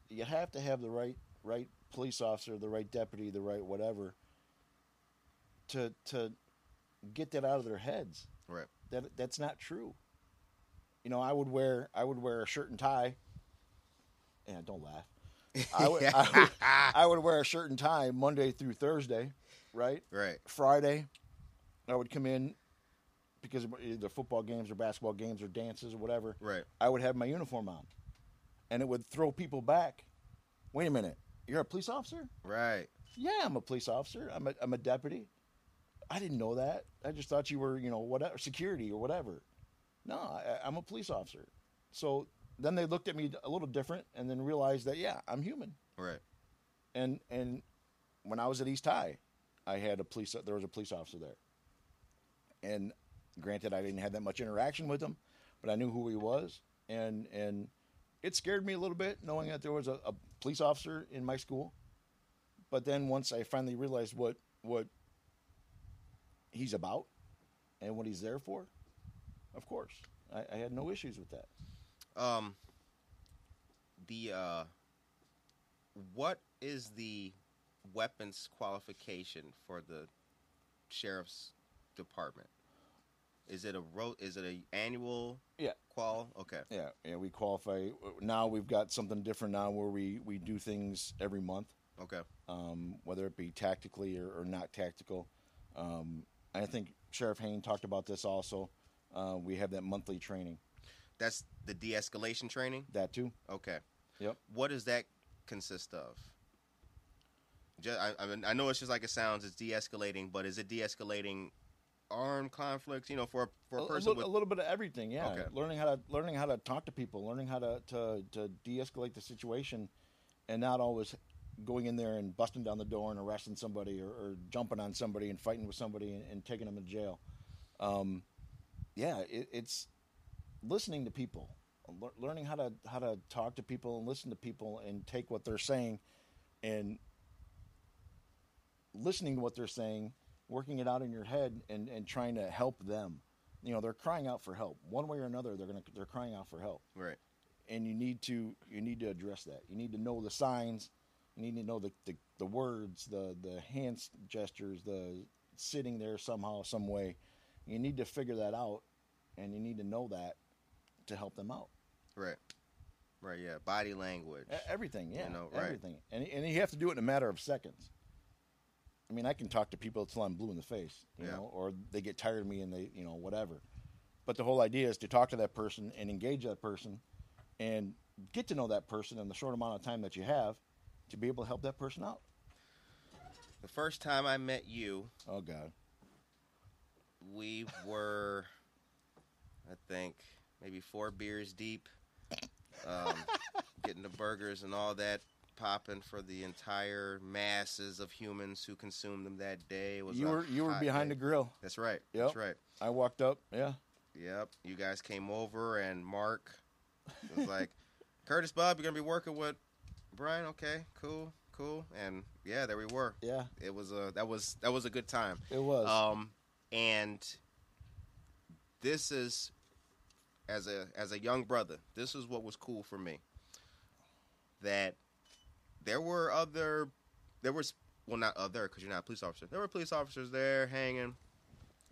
you have to have the right right police officer the right deputy the right whatever to to get that out of their heads Right. that that's not true. You know, I would wear I would wear a shirt and tie. Yeah, don't laugh. I would, I would I would wear a shirt and tie Monday through Thursday, right? Right. Friday, I would come in because either football games or basketball games or dances or whatever. Right. I would have my uniform on, and it would throw people back. Wait a minute, you're a police officer? Right. Yeah, I'm a police officer. I'm a, I'm a deputy. I didn't know that. I just thought you were, you know, whatever, security or whatever. No, I, I'm a police officer. So then they looked at me a little different and then realized that, yeah, I'm human. Right. And and when I was at East High, I had a police. There was a police officer there. And granted, I didn't have that much interaction with him, but I knew who he was, and and it scared me a little bit knowing that there was a, a police officer in my school. But then once I finally realized what what he's about and what he's there for, of course, I, I had no issues with that. Um. The uh, what is the weapons qualification for the sheriff's department? Is it a ro- Is it a annual Yeah. qual? Okay. Yeah, yeah, we qualify. Now we've got something different now where we, we do things every month. Okay. um, whether it be tactically or, or not tactical. Um, I think Sheriff Hain talked about this also. Uh, we have that monthly training. That's the de-escalation training. That too. Okay. Yep. What does that consist of? Just, I, I, mean, I know it's just like it sounds. It's de-escalating, but is it de-escalating armed conflicts? You know, for a- for A, person little, with a little bit of everything. Yeah. Okay. Learning how to learning how to talk to people, learning how to, to, to de-escalate the situation, and not always going in there and busting down the door and arresting somebody or, or jumping on somebody and fighting with somebody and, and taking them to jail. Um, yeah, it, it's listening to people, learning how to how to talk to people and listen to people and take what they're saying, and listening to what they're saying, working it out in your head, and, and trying to help them. You know, they're crying out for help. One way or another, they're gonna they're crying out for help, right. and you need to you need to address that. You need to know the signs. You need to know the the, the words, the the hand gestures, the sitting there somehow, some way. You need to figure that out, and you need to know that to help them out. Right. Right. Yeah. Body language. Everything, yeah, You know, right. everything, and and you have to do it in a matter of seconds. I mean, I can talk to people till I'm blue in the face, you Yeah. know, or they get tired of me and they, you know, whatever. But the whole idea is to talk to that person and engage that person, and get to know that person in the short amount of time that you have, to be able to help that person out. The first time I met you, Oh God, we were, I think, maybe four beers deep, um, getting the burgers and all that popping for the entire masses of humans who consumed them that day. It was you were you were behind day. the grill. That's right. Yep. That's right. I walked up, yeah, Yep. You guys came over, and Mark was like, "Curtis, Bob, you're gonna be working with Brian. Okay, cool, cool." And yeah, there we were. yeah, It was a that was that was a good time. it was. Um, and this is as a as a young brother, this is what was cool for me. That there were other, there was well not other because you're not a police officer. There were police officers there hanging.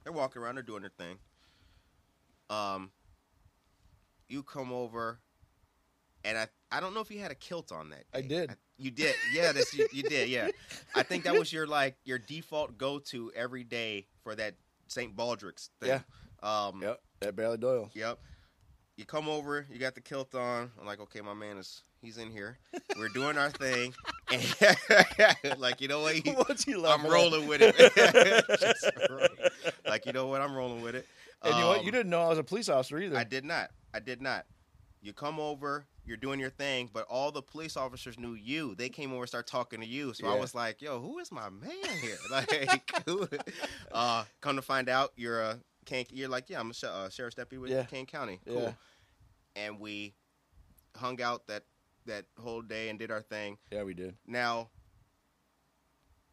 They're walking around. They're doing their thing. Um, you come over, and I I don't know if you had a kilt on that. I day. did. you did. Yeah, that's you, you did. Yeah, I think that was your like your default go to every day for that St. Baldrick's thing. Yeah. Um, Yep, at Ballydoyle. Yep. You come over, you got the kilt on. I'm like, okay, my man is he's in here. We're doing our thing. And like, you know what? He- What's he I'm laughing rolling with it. Like, you know what? I'm rolling with it. And you know what? Um, You didn't know I was a police officer either. I did not. I did not. You come over, you're doing your thing, but all the police officers knew you. They came over, and start talking to you. So I was like, "Yo, who is my man here?" Like, who, uh, come to find out, you're a Kane. You're like, "Yeah, I'm a sh- uh, sheriff's deputy with Yeah. Kane County." Cool. Yeah. And we hung out that that whole day and did our thing. Yeah, we did. Now,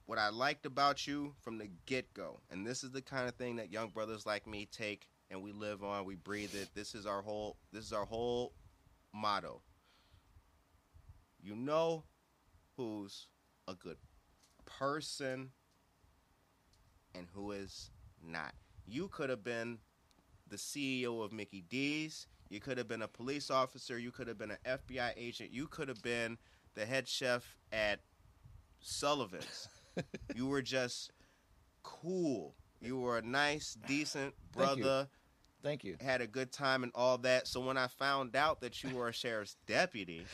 what I liked about you from the get go, and this is the kind of thing that young brothers like me take and we live on, we breathe it. This is our whole this is our whole motto. You know who's a good person and who is not. You could have been the CEO of Mickey D's. You could have been a police officer. You could have been an FBI agent. You could have been the head chef at Sullivan's. you were just cool. You were a nice, decent Thank you. brother. Thank you. Had a good time and all that. So when I found out that you were a sheriff's deputy,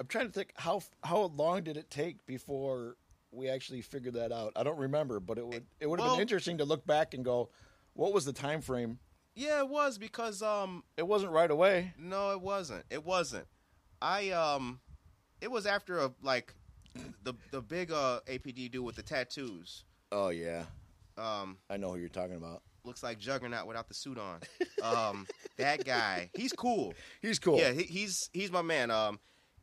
I'm trying to think how how long did it take before we actually figured that out? I don't remember, but it would it would have Well- been interesting to look back and go, what was the time frame? yeah, it was because um It wasn't right away. No, it wasn't. It wasn't. I um, it was after a like the the big uh APD dude with the tattoos. Oh yeah, Um, I know who you're talking about. looks like Juggernaut without the suit on. Um, that guy, he's cool. He's cool. Yeah, he, he's he's my man. Um,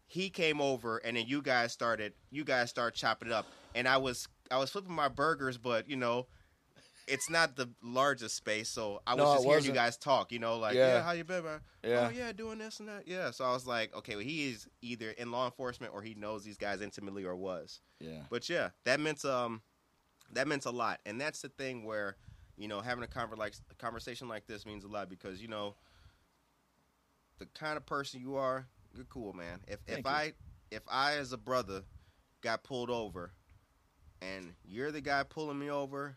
he came over and then you guys started you guys start chopping it up, and I was I was flipping my burgers, but you know. It's not the largest space, so I was No, just hearing you guys talk. You know, like, yeah, Yeah. how you been, man? Yeah. Oh yeah, doing this and that. Yeah. So I was like, okay, well, he is either in law enforcement or he knows these guys intimately or was. yeah. But yeah, that meant um, that meant a lot, and that's the thing where, you know, having a conver- like a conversation like this means a lot because you know, the kind of person you are, you're cool, man. If if you. I if I as a brother got pulled over, and you're the guy pulling me over,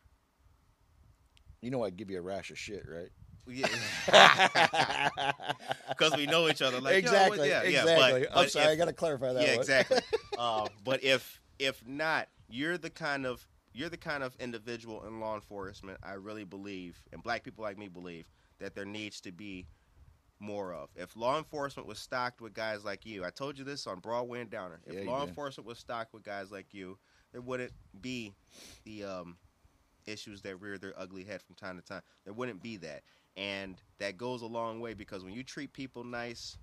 You know I'd give you a rash of shit, right? yeah, because we know each other. Like what- exactly. yeah, yeah, exactly. but- I'm but sorry, if- I got to clarify that. yeah, one. exactly. uh, but if if not, you're the kind of you're the kind of individual in law enforcement. I really believe, and black people like me believe that there needs to be more of. If law enforcement was stocked with guys like you, I told you this on Broadway and Downer. If Yeah, law enforcement was stocked with guys like you, there wouldn't be the um, issues that rear their ugly head from time to time. There wouldn't be that, and that goes a long way because when you treat people nice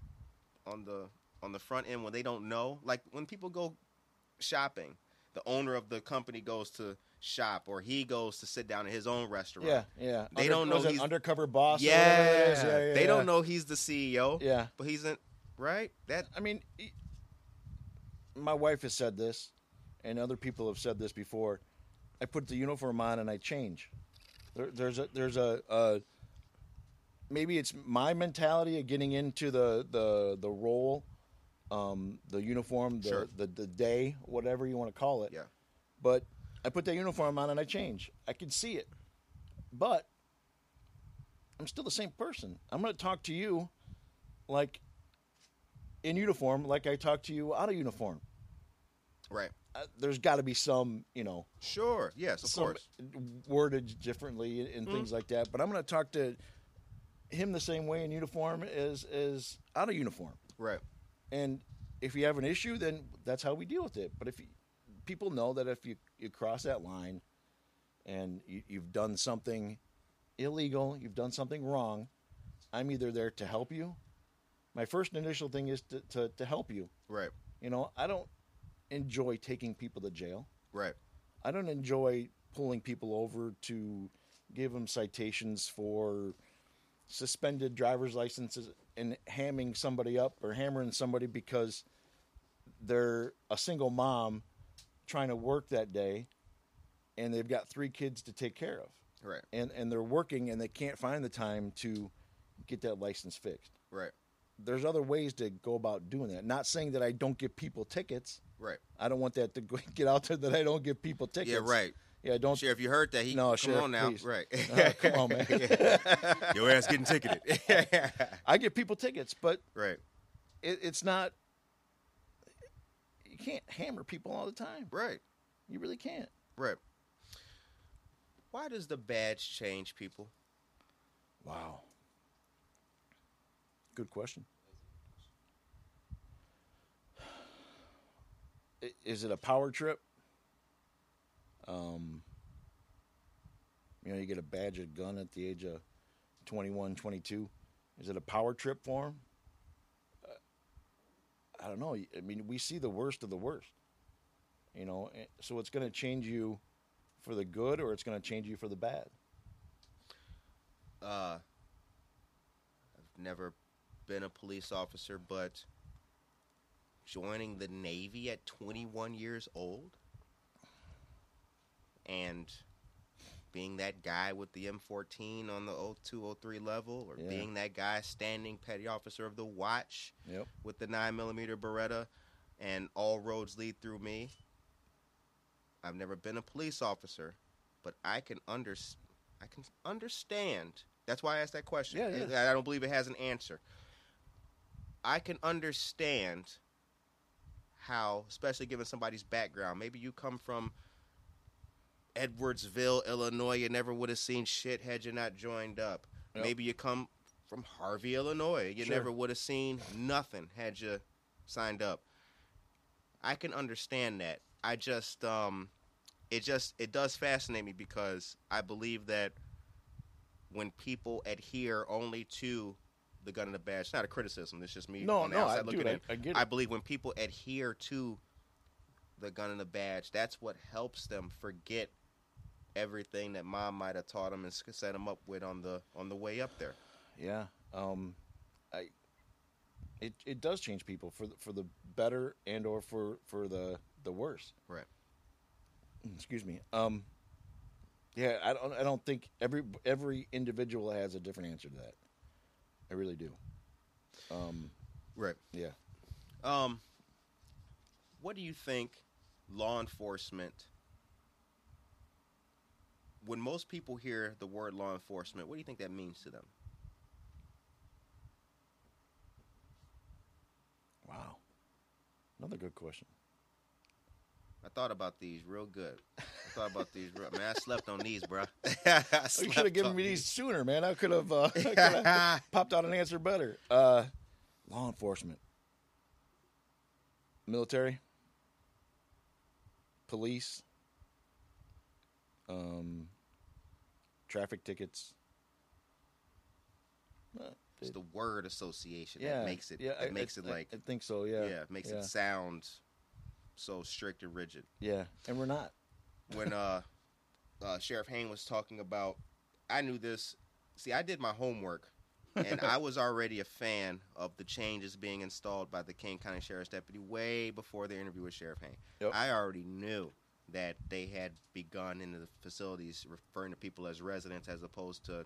on the on the front end when they don't know, like when people go shopping, the owner of the company goes to shop or he goes to sit down in his own restaurant. Yeah, yeah. They don't know he's- undercover boss. Yeah, whatever it is? yeah, yeah they yeah. don't know he's the CEO. Yeah. but he's in right. That I mean, e- my wife has said this, and other people have said this before. I put the uniform on and I change. There, there's a there's a, a maybe it's my mentality of getting into the the the role, um, the uniform, the, Sure. the the day, whatever you want to call it. Yeah. But I put that uniform on and I change. I can see it, but I'm still the same person. I'm going to talk to you like in uniform, like I talk to you out of uniform. right. Uh, there's got to be some, you know, Sure. Yes, of course. Worded differently and, and Mm. things like that. But I'm going to talk to him the same way in uniform as as out of uniform. Right. And if you have an issue, then that's how we deal with it. But if you, people know that if you, you cross that line and you, you've done something illegal, you've done something wrong, I'm either there to help you. My first initial thing is to, to, to help you. Right. You know, I don't enjoy taking people to jail. Right. I don't enjoy pulling people over to give them citations for suspended driver's licenses. and hamming somebody up or hammering somebody because they're a single mom trying to work that day and they've got three kids to take care of Right. and and they're working and they can't find the time to get that license fixed Right. There's other ways to go about doing that not saying that i don't give people tickets Right. i don't want that to go, get out there that i don't give people tickets Yeah. Right. yeah don't Sheriff, you heard that? He No, come Sheriff, on now. please. Right. Uh, come on, man. Your ass getting ticketed. i give people tickets but right. it, it's not you can't hammer people all the time Right. you really can't Right. Why does the badge change people? wow good question is it a power trip? Um you know you get a badge a gun at the age of 21 22 is it a power trip for him uh, i don't know. I mean we see the worst of the worst you know eh, so it's going to change you for the good or it's going to change you for the bad? Uh, I've never been a police officer, but joining the Navy at 21 years old and being that guy with the M14 on the 0203 level, or Yeah. being that guy standing petty officer of the watch yep with the 9 millimeter Beretta, and all roads lead through me. I've never been a police officer, but I can under I can understand. That's why I asked that question. Yeah, yeah. I don't believe it has an answer. I can understand how, especially given somebody's background, maybe you come from Edwardsville, Illinois, you never would have seen shit had you not joined up. Yep. Maybe you come from Harvey, Illinois, you Sure. never would have seen nothing had you signed up. I can understand that. I just um it just it does fascinate me because I believe that when people adhere only to the gun and the badge, it's not a criticism. It's just me No, on the no, outside I- looking I-. I get it. I believe when people adhere to the gun and the badge, that's what helps them forget everything that mom might have taught them and set them up with on the on the way up there. Yeah. Um, I. It it does change people for the, for the better and or for for the the worse. Right. Excuse me. Um. Yeah, I don't. I don't think every every individual has a different answer to that. I really do. Um. Right. Yeah. Um, what do you think law enforcement? When most people hear the word law enforcement, what do you think that means to them? Wow. Another good question. I thought about these real good. I thought about these. Real, man, I slept on these, bro. I you should have given me these. sooner, man. I could have uh, I could have popped out an answer better. Uh, law enforcement, military, police, um, traffic tickets. Uh, It's the word association yeah, that makes it. Yeah, that I- makes I- it like I, think so. Yeah, yeah, makes yeah, it sound so strict and rigid. yeah, and we're not. when uh, uh, Sheriff Hain was talking about, I knew this. See, I did my homework, and I was already a fan of the changes being installed by the Kane County Sheriff's Deputy way before the interview with Sheriff Hain. Yep. I already knew that they had begun in the facilities referring to people as residents as opposed to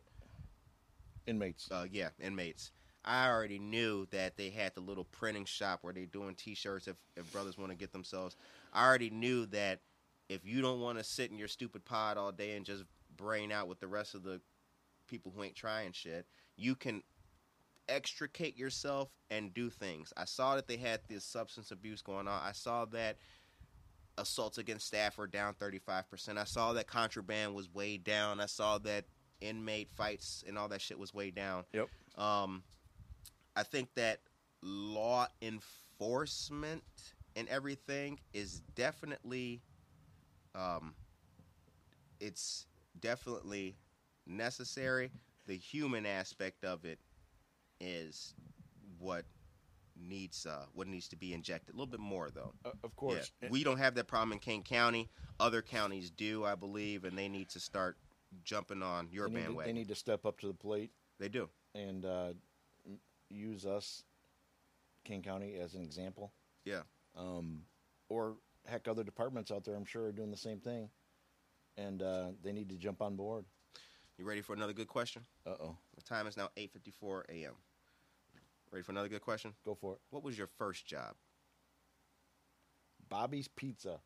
Inmates. uh, yeah, inmates. I already knew that they had the little printing shop where they're doing T-shirts if, if brothers want to get themselves. I already knew that if you don't want to sit in your stupid pod all day and just brain out with the rest of the people who ain't trying shit, you can extricate yourself and do things. I saw that they had this substance abuse going on. I saw that assaults against staff were down 35%. I saw that contraband was way down. I saw that inmate fights and all that shit was way down. Yep. Um, I think that law enforcement and everything is definitely, um, it's definitely necessary. The human aspect of it is what needs uh, what needs to be injected a little bit more though. Uh, of course. Yeah. We don't have that problem in Kane County. Other counties do, I believe, and they need to start jumping on your they, need to, bandwagon. they need to step up to the plate They do. and uh, use us, Kane County, as an example. Yeah. Um, or heck, other departments out there, I'm sure, are doing the same thing, and uh, they need to jump on board. You ready for another good question? Uh oh, The time is now 8:54 a.m. Ready for another good question? go for it. What was your first job? Bobby's Pizza,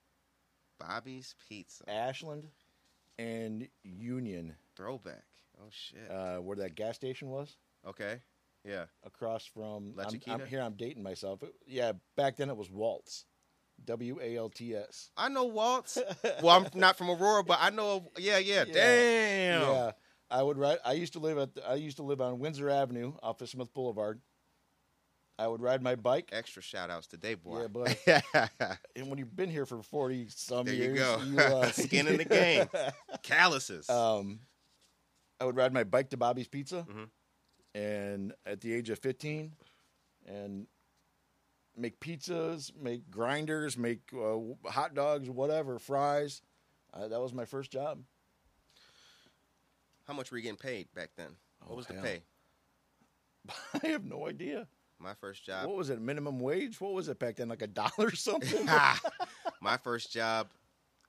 Bobby's Pizza. Ashland, and Union, Throwback. Oh shit. uh, where that gas station was. okay. Yeah. across from. La I'm, I'm here. I'm dating myself. It- yeah, back then it was Walts, W A L T S. I know Walts. well, I'm not from Aurora, but I know. Yeah, yeah. Yeah. Damn. Yeah, I would ride. I used to live at. I used to live on Windsor Avenue off of Smith Boulevard. I would ride my bike. Extra shout outs today, boy. Yeah, boy. And when you've been here for forty some There you years, go. uh, Skin in the game. Calluses. um, I would ride my bike to Bobby's Pizza, Mhm. And at the age of fifteen, and make pizzas, make grinders, make uh, hot dogs, whatever, fries. Uh, that was my first job. How much were you getting paid back then? What Oh, was the pay? I have no idea. My first job. what was it? Minimum wage? What was it back then? Like a dollar or something? My first job,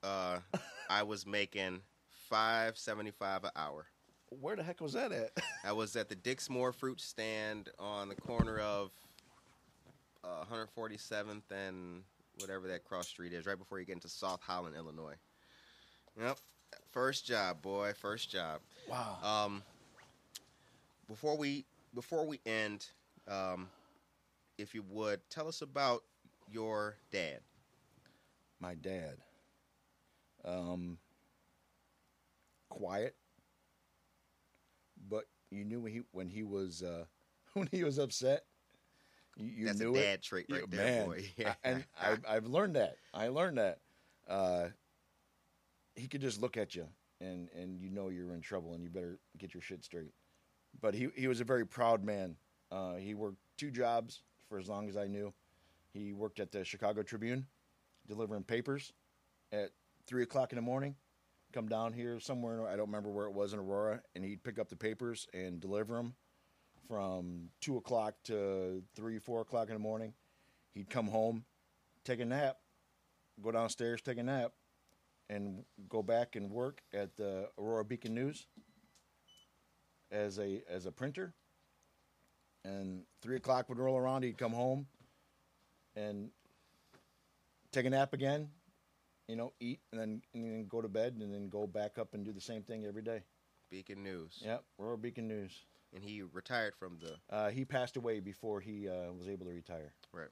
uh, I was making five seventy five an hour. Where the heck was that at? I was at the Dixmoor fruit stand on the corner of uh, 147th and whatever that cross street is, right before you get into South Holland, Illinois. Yep, first job, boy, first job. wow. Um, before we before we end, um, if you would tell us about your dad. my dad. Um, quiet, you knew when he when he was uh, when he was upset. You, you That's knew a it. trait right You- there, man. boy. I- and I, I've learned that. I learned that. Uh, he could just look at you, and and you know you're in trouble, and you better get your shit straight. But he he was a very proud man. Uh, he worked two jobs for as long as I knew. He worked at the Chicago Tribune, delivering papers at three o'clock in the morning. Come down here somewhere. I don't remember where it was in Aurora, and he'd pick up the papers and deliver them from two o'clock to three, four o'clock in the morning. He'd come home, take a nap, go downstairs, take a nap, and go back and work at the Aurora Beacon News as a as a printer. And three o'clock would roll around, he'd come home and take a nap again, you know, eat, and then and then go to bed, and then go back up and do the same thing every day. Beacon News. Yep, Aurora Beacon News. And he retired from the Uh, he passed away before he uh, was able to retire. right.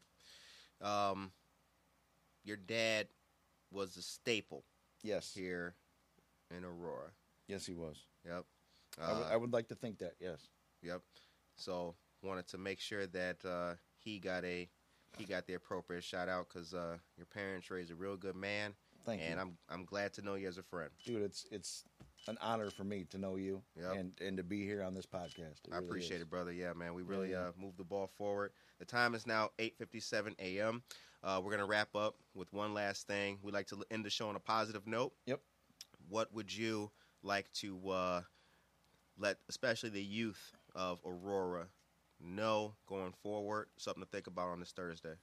Um, your dad was a staple Yes, here in Aurora. yes, he was. Yep. I would- Uh, I would like to think that. Yes. Yep. So wanted to make sure that uh, he got a he got the appropriate shout out because uh, your parents raised a real good man, Thank and you, I'm I'm glad to know you as a friend. dude. It's it's an honor for me to know you Yep. and and to be here on this podcast. It I really appreciate is. it, brother. Yeah, man, we really Yeah, yeah. uh, moved the ball forward. The time is now 8:57 a.m. Uh, we're gonna wrap up with one last thing. We like to end the show on a positive note. Yep. What would you like to uh, let, especially the youth of Aurora, know going forward? Something to think about on this Thursday.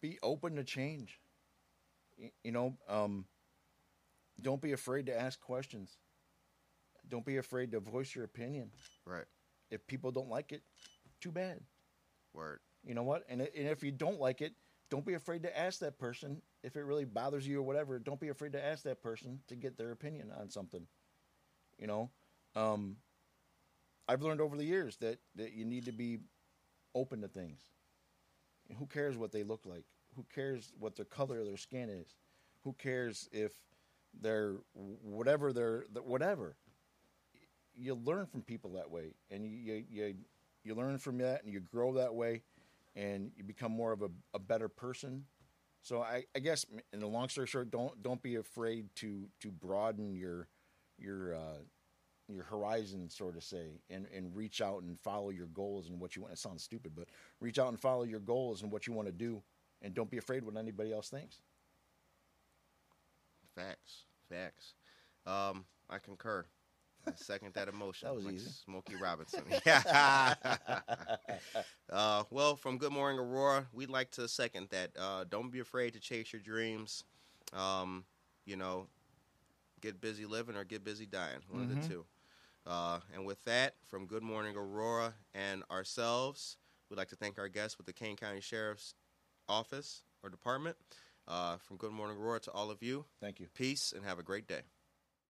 Be open to change. You know, um, don't be afraid to ask questions. Don't be afraid to voice your opinion. Right. If people don't like it, too bad. Word. You know what? And, and if you don't like it, don't be afraid to ask that person if it really bothers you or whatever. Don't be afraid to ask that person to get their opinion on something. You know, um, I've learned over the years that that you need to be open to things. Who cares what they look like? Who cares what their color of their skin is? Who cares if they're whatever they're whatever? You learn from people that way, and you you you, learn from that, and you grow that way, and you become more of a, a better person. So I, I guess in the long story short, don't don't be afraid to to broaden your your uh, your horizon, so to say, and, and reach out and follow your goals and what you want. It sounds stupid, but reach out and follow your goals and what you want to do, and don't be afraid what anybody else thinks. Facts. Facts. Um, I concur. I second that emotion. That was like easy. Smokey Robinson. Yeah. uh, well, from Good Morning Aurora, we'd like to second that. Uh, don't be afraid to chase your dreams. Um, you know, get busy living or get busy dying. One of Mhm. the two. Uh, and with that, from Good Morning Aurora and ourselves, we'd like to thank our guests with the Kane County Sheriff's Office or Department. Uh, from Good Morning Aurora to all of you, Thank you. peace and have a great day.